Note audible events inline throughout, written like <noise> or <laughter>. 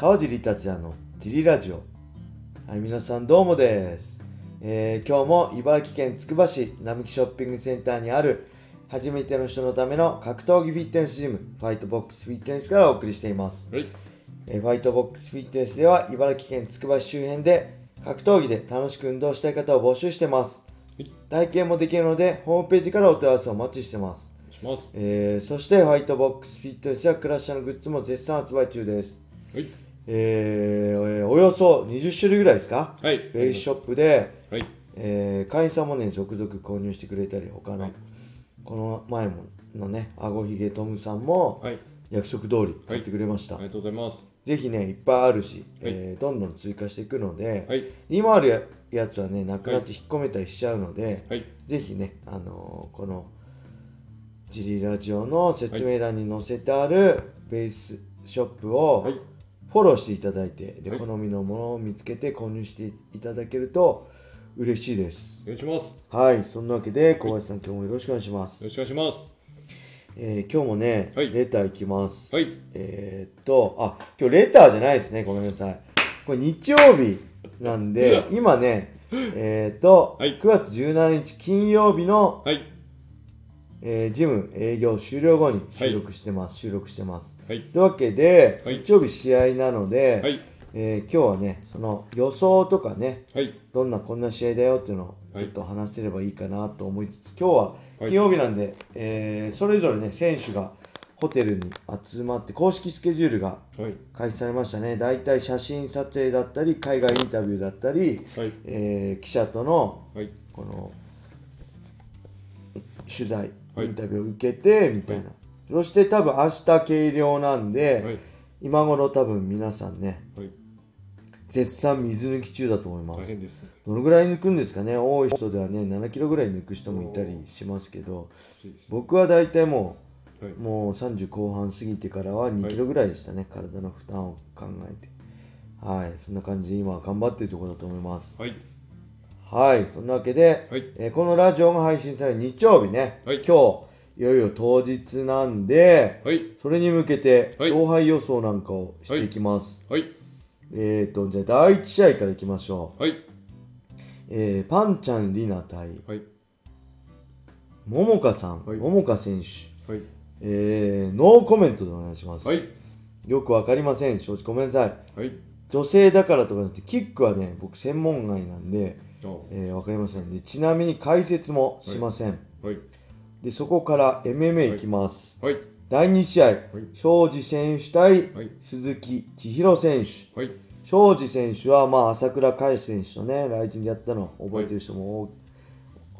川尻達也のジリラジオ。はい、皆さんどうもです。えー今日も茨城県つくば市並木ショッピングセンターにある初めての人のための格闘技フィットネスジム、ファイトボックスフィットネスからお送りしています。はい。えーファイトボックスフィットネスでは茨城県つくば市周辺で格闘技で楽しく運動したい方を募集してます。はい。体験もできるので、ホームページからお問い合わせをお待ちしてます。ます。えーそして、ホワイトボックスフィットネスやクラッシャーのグッズも絶賛発売中です。はい。えーおよそ20種類ぐらいですか？はいベースショップで、はい。えー会員さんもね、続々購入してくれたり、他の、この前ものね、あごひげトムさんも、はい。約束通り買ってくれました。ありがとうございます。ぜひね、いっぱいあるし、えーどんどん追加していくので、はい今あるややつはね、なくなって引っ込めたりしちゃうので、はい。ぜひね、あのーこのジリラジオの説明欄に載せてあるベースショップをはいフォローしていただいて、ではい好みのものを見つけて購入していただけると嬉しいです。お願いします。はい、そんなわけで小林さん、今日もよろしくお願いします。よろしくお願いします。えー今日もね、はいレターいきます。はいえーっと、あ、今日レターじゃないですね。ごめんなさい。これ日曜日なんで、今ね、えーっと、はい9月17日金曜日の、はい。えージム営業終了後に収録してます。収録してます。はい。というわけで、はい日曜日試合なので、はい。えー今日はね、その予想とかね、はい。どんなこんな試合だよっていうのをはいちょっと話せればいいかなと思いつつ、今日ははい金曜日なんで、えーそれぞれね、選手がホテルに集まって、公式スケジュールがはい。開始されましたね。大体写真撮影だったり、海外インタビューだったり、はい。えー記者とのはい。この取材、はいインタビューを受けて、みたいな。そして多分明日計量なんで、はい。今頃多分皆さんね、はい。絶賛水抜き中だと思います。すね。どのぐらい抜くんですかね？多い人ではね、7キロぐらい抜く人もいたりしますけど。僕は大体もはい。う、もう30後半過ぎてからは2キロぐらいでしたね、体の負担を考えて。はい、そんな感じで今は頑張ってるところだと思います。はい。はい、そんなわけで、はいえーこのラジオが配信される日曜日ね、はい今日、いよいよ当日なんで、はい。それに向けてはい勝敗予想なんかをしていきます。はい。えーと、じゃあ第1試合からいきましょう。はい。えー、パンちゃんりな対、はい。ももかさん、はいももか選手、はい。えー、ノーコメントでお願いします。はい。よくわかりません。正直ごめんなさい。はい。女性だからとかじゃなくて、キックはね、僕専門外なんで、おえー、わかりません。で、ちなみに解説もしません。はい。で、そこから MMA いきます。はい。第2試合、庄司選手対はい鈴木千尋選手。はい。庄司選手は、まあ、朝倉海選手とね、来人でやったの覚えてる人も多い,、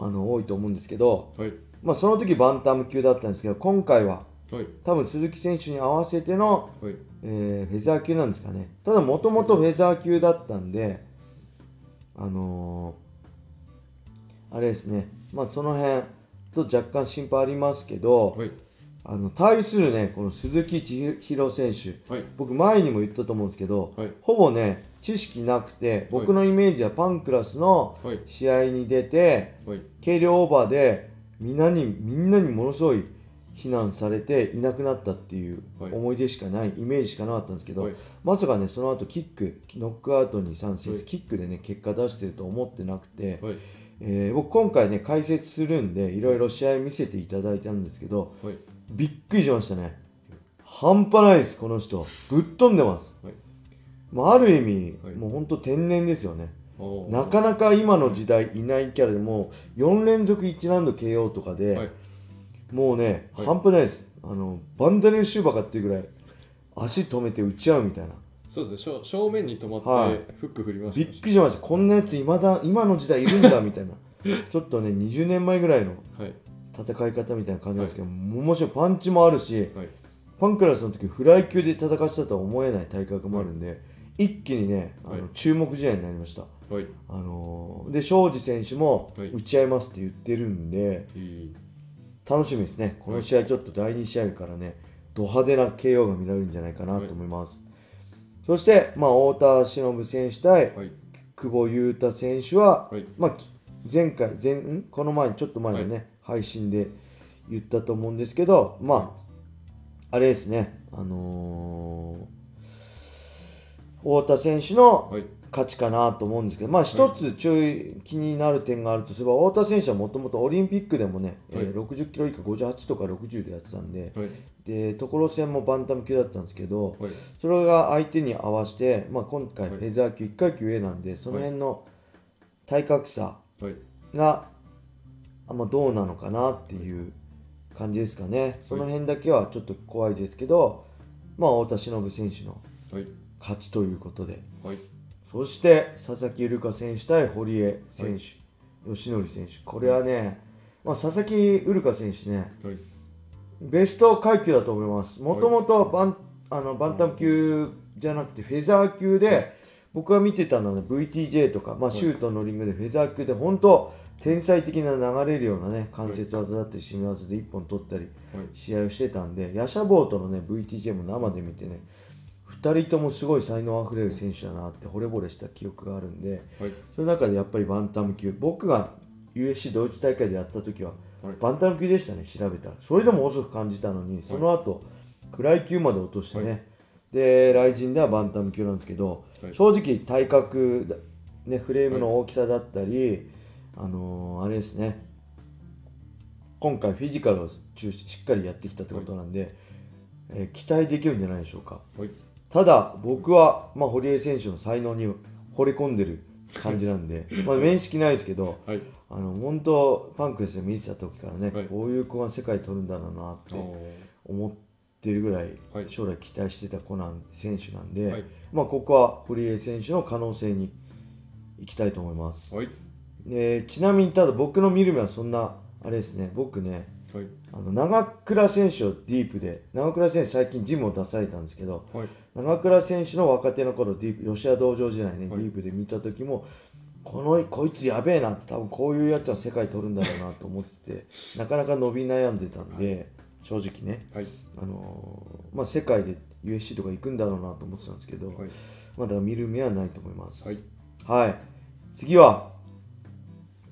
あの多いと思うんですけど、はい。まあ、その時バンタム級だったんですけど、今回ははい。多分鈴木選手に合わせての、はい。えーフェザー級なんですかね。ただ、もともとフェザー級だったんで、あのーあれですね、まあ、その辺、と若干心配ありますけど、はい。あの、対するね、この鈴木千尋選手、はい。僕前にも言ったと思うんですけど、はいほぼね、知識なくて、僕のイメージはパンクラスのはい試合に出て、はい。軽量オーバーで、みんなに、みんなにものすごい非難されていなくなったっていうはい思い出しかない、イメージしかなかったんですけど、はいまさかね、その後キック、ノックアウトに参戦キックでね、結果出してると思ってなくて、はい。えー僕今回ね、解説するんで、いろいろ試合見せていただいたんですけど、はい。びっくりしましたね。半端ないです、この人。ぶっ飛んでます。はい。まあ、ある意味、はいもうほんと天然ですよね。なかなか今の時代いないキャラでもう4連続1ラウンド KO とかで、はい。もうね、はい半端ないです。あの、バンダレルシューバかっていうぐらい足止めて打ち合うみたいな。そうですね。正正面に止まはいって、フック振りまびっしくりしました。こんなやつ今だ、今の時代いるんだみたいな。<laughs> ちょっとね、20年前ぐらいのた。はい。戦い方みたいな感じなんですけど、もちろんパンチもあるし、はい。パンクラスの時フライ級で戦ってたとは思えない体格もあるんで、一気にね、あの、はい注目試合になりました。はい。あのーで、庄司選手もはい打ち合いますって言ってるんで、いい。楽しみですね。この試合ちょっと第2試合からね、ド派手な KO が見られるんじゃないかなと思います。そして、まあ、太田忍選手対はい。久保優太選手は、はいまあ、き前回、前、ん？この前、ちょっと前のね、配信で言ったと思うんですけど、まあ、あれですね、あのー太田選手のはい勝ちかなと思うんですけど、まあ一つ注意、気になる点があるとすれば、太田選手はもともとオリンピックでもね、はい。えー60キロ以下58とか60でやってたんで、はい。で、所戦もバンタム級だったんですけど、はい。それが相手に合わせて、まあ今回はい。フェザー級1階級上なんで、その辺の体格差はい。が、あまあ、どうなのかなっていう感じですかね。その辺だけはちょっと怖いですけど、まあ太田忍選手のはい。勝ちということで。はいそして、佐々木優香選手対堀江選手、吉典選手。これはね、まあ、佐々木優香選手ね、はい。ベスト階級だと思います。もともとバン、あの、バンタム級じゃなくて、フェザー級で、僕が見てたのは、ね、VTJ とか、まあ、シュートのリングでフェザー級で、本当天才的な流れるようなね、関節技だったり、締め技で一本取ったり、はい。試合をしてたんで、ヤシャボーとのね、VTJ も生で見てね、二人ともすごい才能あふれる選手だなって惚れ惚れした記憶があるんで、はい。その中でやっぱりバンタム級、僕が USC ドイツ大会でやった時は、はい。バンタム級でしたね、調べたら。それでも遅く感じたのに、その後、フライ級まで落としてね、はい。で、ライジンではバンタム級なんですけど、はい。正直体格、ね、フレームの大きさだったり、あのーあれですね、今回フィジカルを中心しっかりやってきたってことなんで、えー期待できるんじゃないでしょうか。はいただ、僕は、まあ、堀江選手の才能に惚れ込んでる感じなんで、<laughs> まあ、面識ないですけど、はい。あの、本当パンクですね、見てた時からね、はい。こういう子が世界取るんだろうなって思ってるぐらいはい、将来期待してた子なん、選手なんで、はい。まあ、ここは堀江選手の可能性に行きたいと思います。はい。でちなみに、ただ僕の見る目はそんな、あれですね、僕ね、はい。あの、長倉選手をディープで、長倉選手最近ジムを出されたんですけど、はい。長倉選手の若手の頃、ディープ、吉田道場時代ね、はい。ディープで見た時も、この、こいつやべえなって、多分こういうやつは世界取るんだろうなと思ってて、<laughs> なかなか伸び悩んでたんで、正直ね、はい。あのーまあ、世界で USC とか行くんだろうなと思ってたんですけど、はい。まだ見る目はないと思います。はい。はい。次は、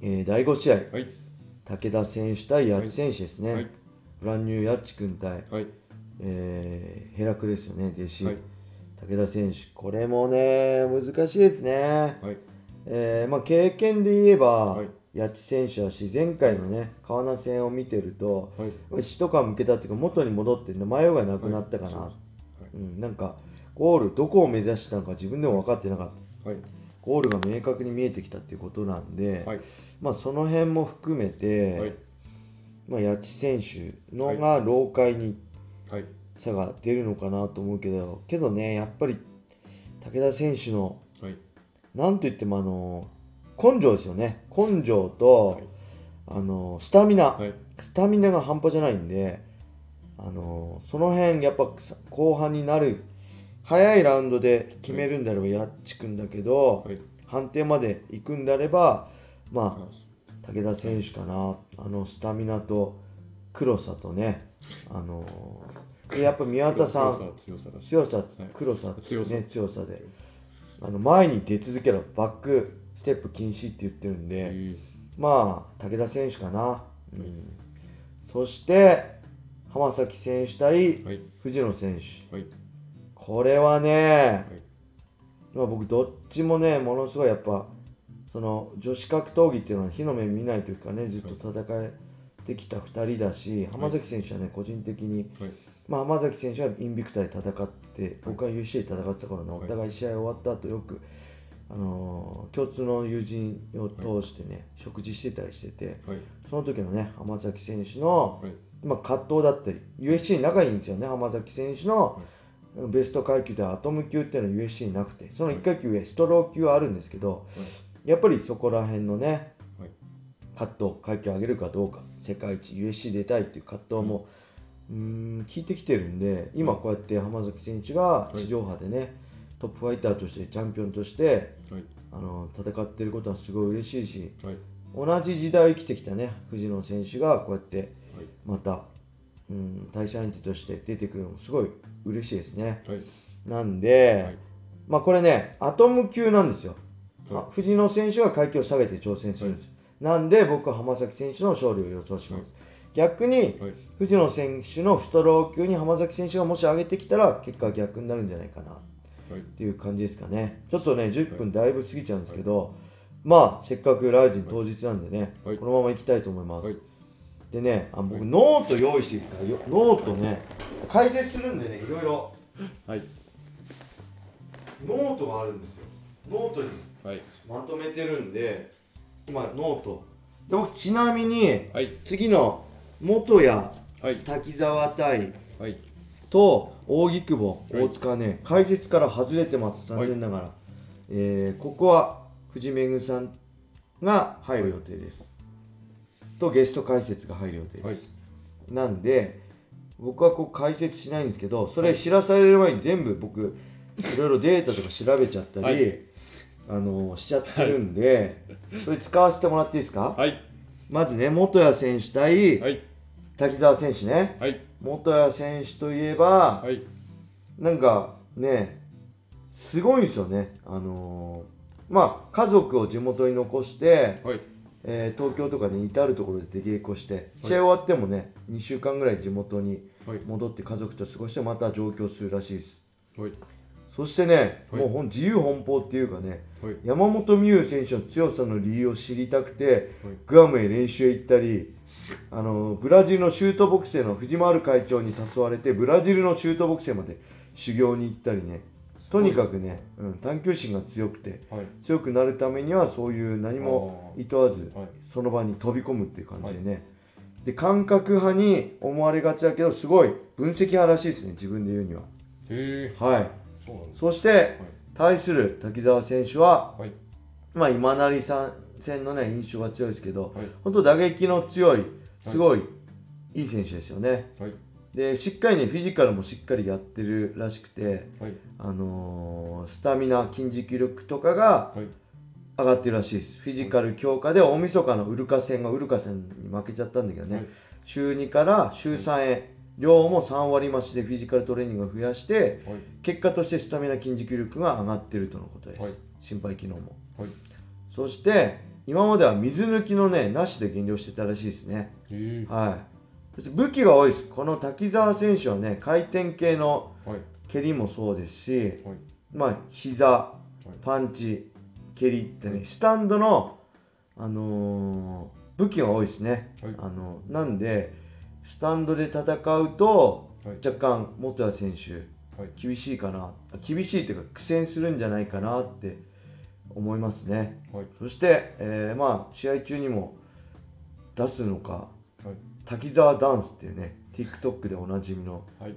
えー第5試合、はい武田選手対八千選手ですね。はいブランニューヤッチ君対、はいえーヘラクレスよね、弟子。はい武田選手、これもね、難しいですね。はいえーまあ、経験で言えば、はい八千選手だし、前回のね、川名戦を見てると、はい一皮向けたっていうか、元に戻って、迷いがなくなったかな。はいうん、なんか、ゴール、どこを目指してたのか自分でも分かってなかった。はいゴールが明確に見えてきたっていうことなんで、はい。まあ、その辺も含めて、はい。まあ、八千選手のが老快にはい。差が出るのかなと思うけど、けどね、やっぱり武田選手の、はい。なんといってもあの、根性ですよね。根性と、はい。あの、スタミナ、はい。スタミナが半端じゃないんで、あの、その辺、やっぱさ後半になる、早いラウンドで決めるんであれば、やっちくんだけど、はい。判定まで行くんであれば、まあ、あ武田選手かな、あのスタミナと黒さとね、あのでやっぱ宮田さん、強さ強さ黒さ、強さ。ね、強さで、あの前に出続けろ、バックステップ禁止って言ってるんで、いいまあ、武田選手かな。うん、そして、浜崎選手対はい。藤野選手。はいこれはね、はいまあ、僕どっちもねものすごいやっぱその女子格闘技っていうのは火の目見ない時からねずっと戦えてきた2人だし浜崎選手はね個人的に、はい。まあ、浜崎選手はインビクタで戦ってて僕が UC で戦ってた頃ねお互い試合終わった後よく、あのー共通の友人を通してね、食事してたりしててはい。その時のね浜崎選手の、はい。まあ、葛藤だったり USC に仲いいんですよね浜崎選手のベスト階級でアトム級っていうのは USC になくてその1階級上ストロー級はあるんですけどやっぱりそこら辺のねはい。葛藤階級上げるかどうか世界一 USC 出たいっていう葛藤もうーん聞いてきてるんで今こうやって浜崎選手が地上波でねトップファイターとしてチャンピオンとしてはい。あの戦ってることはすごい嬉しいしはい。同じ時代を生きてきたね藤野選手がこうやってはい。また、うん、対戦相手として出てくるのもすごい嬉しいですね。はいなんで、はいまあこれね、アトム級なんですよ。はいあ藤野選手が階級を下げて挑戦するんです。なんで僕は浜崎選手の勝利を予想します。逆に、はい藤野選手のストロー級に浜崎選手がもし上げてきたら結果は逆になるんじゃないかな。はいっていう感じですかね。ちょっとね、10分だいぶ過ぎちゃうんですけど、まあ、せっかくライジン当日なんでね、はいこのまま行きたいと思います。はいでね、あ僕、ノート用意していいですか？よノートね、解説するんでね、いろいろ、はい。ノートがあるんですよ。ノートにはい。まとめてるんで、今、ノート。で僕、ちなみに、はい。次の元谷、はい。滝沢対はい。と扇久保、はい。大塚はね、解説から外れてます、残念ながら。えー、ここは藤めさんが入る予定です。と、ゲスト解説が入る予定です。なんで、僕はこう解説しないんですけど、それ知らされる前に全部僕、いろいろデータとか調べちゃったり、はい。あのしちゃってるんで、それ使わせてもらっていいですか、はい。まずね、元谷選手対はい。滝沢選手ね。はい。元谷選手といえば、はい。なんかね、すごいんですよね。あのーまあ、家族を地元に残して、はいえー東京とかに至るところで出稽古して、試合終わってもね、2週間ぐらい地元にはい。戻って家族と過ごしてまた上京するらしいです。はい。そしてね、はい。もう自由奔放っていうかね、はい。山本美優選手の強さの理由を知りたくて、はい。グアムへ練習へ行ったり、あのブラジルのシュートボクセーの藤丸会長に誘われて、ブラジルのシュートボクセーまで修行に行ったりね、とにかくね、うん、探求心が強くて、はい。強くなるためにはそういう何もいとわず、はい。その場に飛び込むっていう感じでね、で感覚派に思われがちだけどすごい分析派らしいですね自分で言うには。へえはい。そして、対する滝沢選手ははい。まあ今成さん戦のね印象が強いですけど、はい。本当打撃の強い。すごい、い、い選手ですよね。はい。でしっかりねフィジカルもしっかりやってるらしくてはいあのースタミナ筋持久力とかがはい。上がってるらしいです。フィジカル強化で大晦日のウルカ戦がウルカ戦に負けちゃったんだけどね、はい。週2から週3へ、量も3割増しでフィジカルトレーニングを増やして、はい。結果としてスタミナ筋持久力が上がってるとのことです、はい。心肺機能も。はい。そして今までは水抜きのねなしで減量してたらしいですね。はい。武器が多いです。この滝沢選手はね回転系のはい蹴りもそうですしはい。まあ膝パンチ蹴りってねスタンドのあのー武器が多いですね、はい。あのなんでスタンドで戦うと、はい。若干元谷選手はい。厳しいかな。厳しいというか苦戦するんじゃないかなって思いますね。はい。そして、えーまあ試合中にも出すのかはい。滝沢ダンスっていうね TikTok でおなじみのはい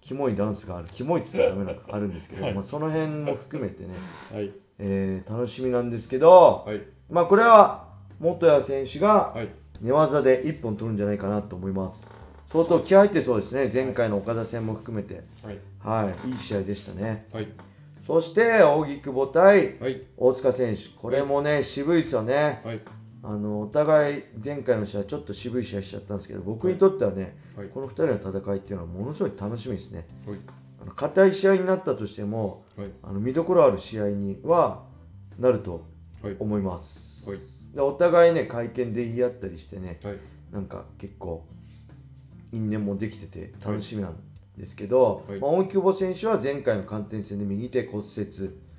キモいダンスがある。キモいって言ったらダメなのかあるんですけど、まあ、その辺も含めてね、はい。えー楽しみなんですけど、はい。まあこれは元谷選手がはい。寝技で1本取るんじゃないかなと思います。相当気合入ってそうですね前回の岡田戦も含めて。はい。はい。いい試合でしたね。はい。そして扇久保対はい。大塚選手。これもね渋いですよね。はい。あのお互い前回の試合ちょっと渋い試合しちゃったんですけど僕にとってはね、はい。この2人の戦いっていうのはものすごい楽しみですね。はい。あの硬い試合になったとしてもはい。あの見どころある試合にはなるとはい。思います、はい。でお互いね会見で言い合ったりしてねはい。なんか結構因縁もできてて楽しみなんですけど、はい。まあ、大久保選手は前回の寒天戦で右手骨折、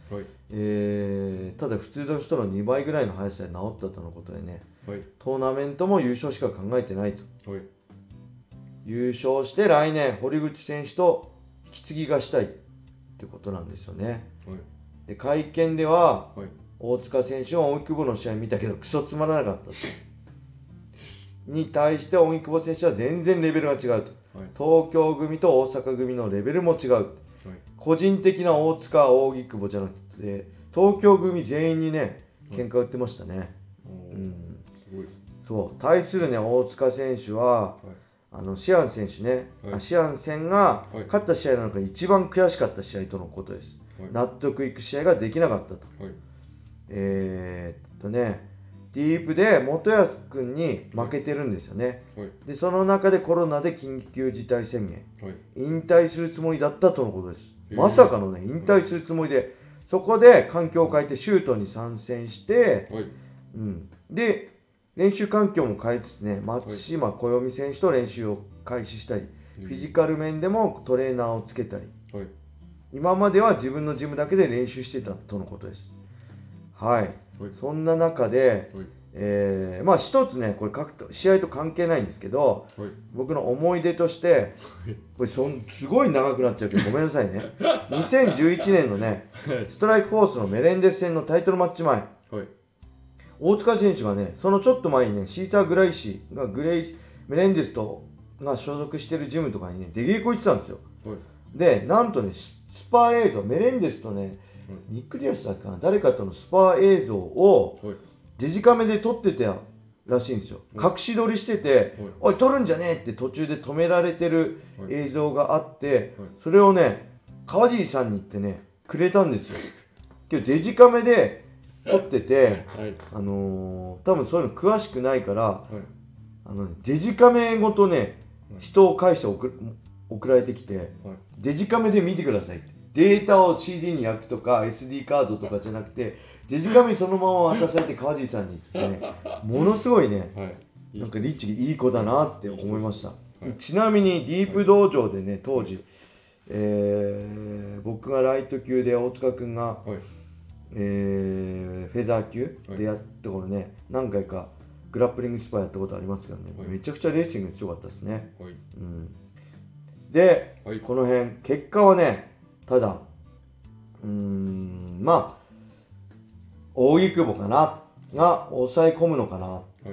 はい。えーただ普通の人の2倍ぐらいの速さで治ったとのことでねはい。トーナメントも優勝しか考えてないと。はい優勝して来年堀口選手と引き継ぎがしたい。ってことなんですよね。はい。で会見でははい。大塚選手は大久保の試合見たけどクソつまらなかったと <laughs> に対して大久保選手は全然レベルが違うと。はい。東京組と大阪組のレベルも違うはい。個人的な大塚扇久保じゃなくて東京組全員にね喧嘩売ってましたね、おー。すごいですそう。対するね大塚選手ははいあのシアン選手ね、はい。あシアン戦がはい。勝った試合の中で一番悔しかった試合とのことです、はい。納得いく試合ができなかったと。はい。えー、っとねディープで元安君に負けてるんですよね。はい。でその中でコロナで緊急事態宣言。はい。引退するつもりだったとのことです。まさかのね引退するつもりでそこで環境を変えてシュートに参戦して、はい。うん、で練習環境も変えつつね松島小読選手と練習を開始したりフィジカル面でもトレーナーをつけたりはい。今までは自分のジムだけで練習してたとのことです。はい、はい。そんな中で、はい。えーまあ一つねこれ格闘試合と関係ないんですけどはい。僕の思い出としてこれそんすごい長くなっちゃうけど <laughs> ごめんなさいね。2011年のねストライクフォースのメレンデス戦のタイトルマッチ前。はい大塚選手がねそのちょっと前にねシーサー・グライシーがグレイメレンデスとが所属してるジムとかにね出稽古行ってたんですよ。はい。でなんとねスパー映像メレンデスとねニック・ディアスだっけかな誰かとのスパー映像をはい。デジカメで撮ってたらしいんですよ。隠し撮りしてて「おい撮るんじゃねえ!」って途中で止められてる映像があってそれをね川尻さんに言ってねくれたんですよ。けどデジカメで撮っててはい。あのー、多分そういうの詳しくないからはい。あのねデジカメごとね人を介して送送られてきてはい。デジカメで見てくださいって。データを CD に焼くとか SD カードとかじゃなくてデジカメそのまま渡されて川尻さんにっつってね <laughs> ものすごいねはい。なんかリッチいい子だなって思いました、ちなみにディープ道場でね当時、えー僕がライト級で大塚君が、はいえーフェザー級はい。でやった頃ね。何回かグラップリングスパやったことありますけどね、はい。めちゃくちゃレーシング強かったですね。はい。で、はい。この辺結果はねただうーんまあ大木久保かなが抑え込むのかな。はい。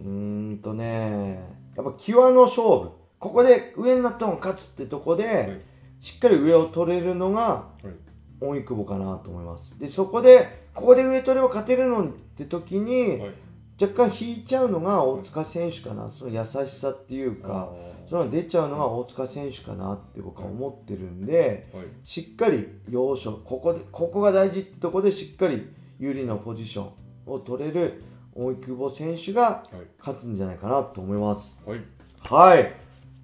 うーんとねやっぱ際の勝負。ここで上になった方が勝つってとこで、はい。しっかり上を取れるのがはい大井久保かなと思います。でそこでここで上取れば勝てるのって時に、はい。若干引いちゃうのが大塚選手かな。その優しさっていうかあその出ちゃうのが大塚選手かなって僕は思ってるんで、はい。しっかり要所ここでここが大事ってとこでしっかり有利なポジションを取れる扇久保選手がはい。勝つんじゃないかなと思います。はい。はい。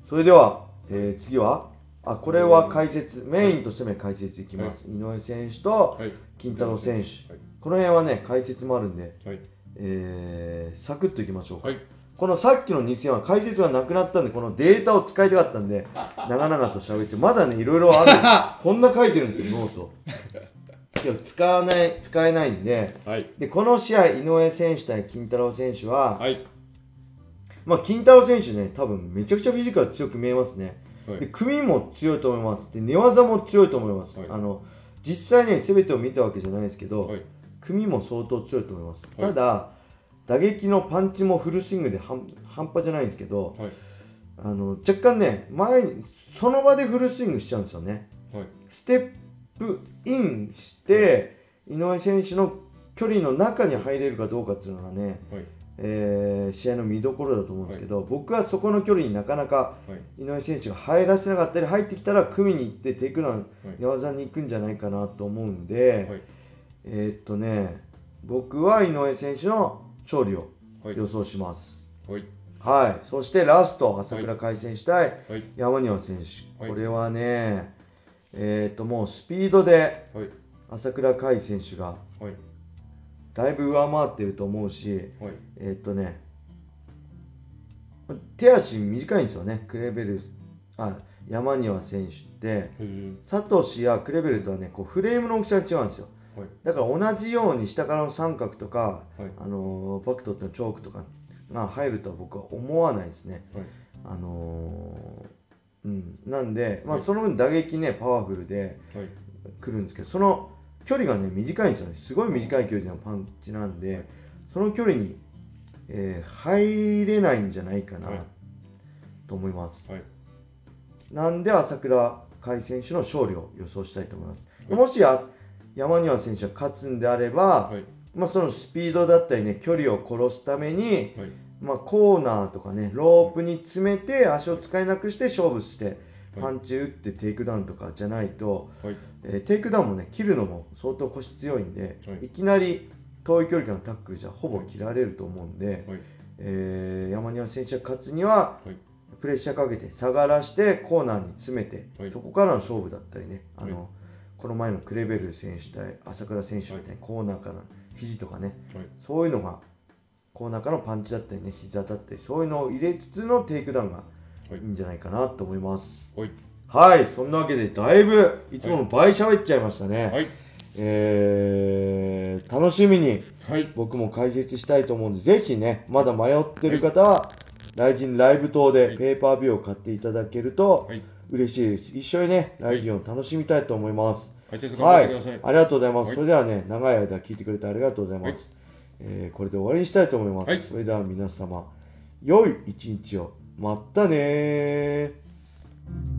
それでは、えー次は？あこれは解説。メインとして解説いきます、井上選手とはい。金太郎選手、はい。この辺はね解説もあるんで、はい。えー、サクッといきましょう。このさっきの2戦は解説がなくなったんでこのデータを使いたかったんで <laughs> 長々と喋ってまだねいろいろある <laughs> こんな書いてるんですよノート。けど使わない使えないんで。はい。でこの試合井上選手対金太郎選手は、はい。まあ、金太郎選手ね、多分めちゃくちゃフィジカル強く見えますね。はいで、組も強いと思います。で、寝技も強いと思います。はいあの、実際ね、全てを見たわけじゃないですけど、はい組も相当強いと思います。はいただ、打撃のパンチもフルスイングで半半端じゃないんですけど、はいあの、若干ね、前に、その場でフルスイングしちゃうんですよね。はいステップインして、井上選手の距離の中に入れるかどうかっていうのがね、はいえー試合の見どころだと思うんですけど、僕はそこの距離になかなかはい。井上選手が入らせなかったり入ってきたら組みに行ってテイクダウン、技に行くんじゃないかなと思うんで、はい。えーっとね僕は井上選手の勝利をはい。予想します。はい。はい、そしてラスト朝倉海選手対はい。ヤマニハ選手、はい。これはねえーっともうスピードではい。朝倉海選手がはいだいぶ上回ってると思うしはい。えーっとね、手足短いんですよね、クレベル、あ、山庭選手って、サトシやクレベルとはね、こうフレームの大きさが違うんですよ。はい。だから同じように下からの三角とか、はい。あのーバクトってのチョークとかが入るとは僕は思わないですね。はい。あのーうん。なんで、まあその分打撃ね、パワフルではい。来るんですけど、その距離がね、短いんですよね。すごい短い距離のパンチなんで、その距離に、えー入れないんじゃないかな、はいと思います。はいなんで朝倉海選手の勝利を予想したいと思います。もしや山庭選手が勝つんであれば、はいまあ、そのスピードだったりね、距離を殺すために、はいまあ、コーナーとかね、ロープに詰めて足を使えなくして勝負して、パンチ打ってテイクダウンとかじゃないと、はい。えーテイクダウンもね、切るのも相当腰強いんで、はい。いきなり遠い距離からのタックルじゃほぼ切られると思うんで、はい。えーヤマニハ選手が勝つには、はい。プレッシャーかけて下がらしてコーナーに詰めて、はい。そこからの勝負だったりねあの、はい。この前のクレベル選手対朝倉選手みたいにコーナーからの肘とかねはい。そういうのがコーナーからのパンチだったりね膝だったりそういうのを入れつつのテイクダウンがはいいいんじゃないかなと思いますはいはい、そんなわけで、だいぶ、いつもの倍喋っちゃいましたね。はい。えー、楽しみに、はい。僕も解説したいと思うんで、ぜひね、まだ迷ってる方は、ライジンライブ等でペーパービューを買っていただけるとはい嬉しいです。一緒にね、ライジンを楽しみたいと思います。解説頑はい張ってください。、ありがとうございます。はいそれではね、長い間聞いてくれてありがとうございます。えーこれで終わりにしたいと思います。はいそれでは皆様、良い一日を。まったねー。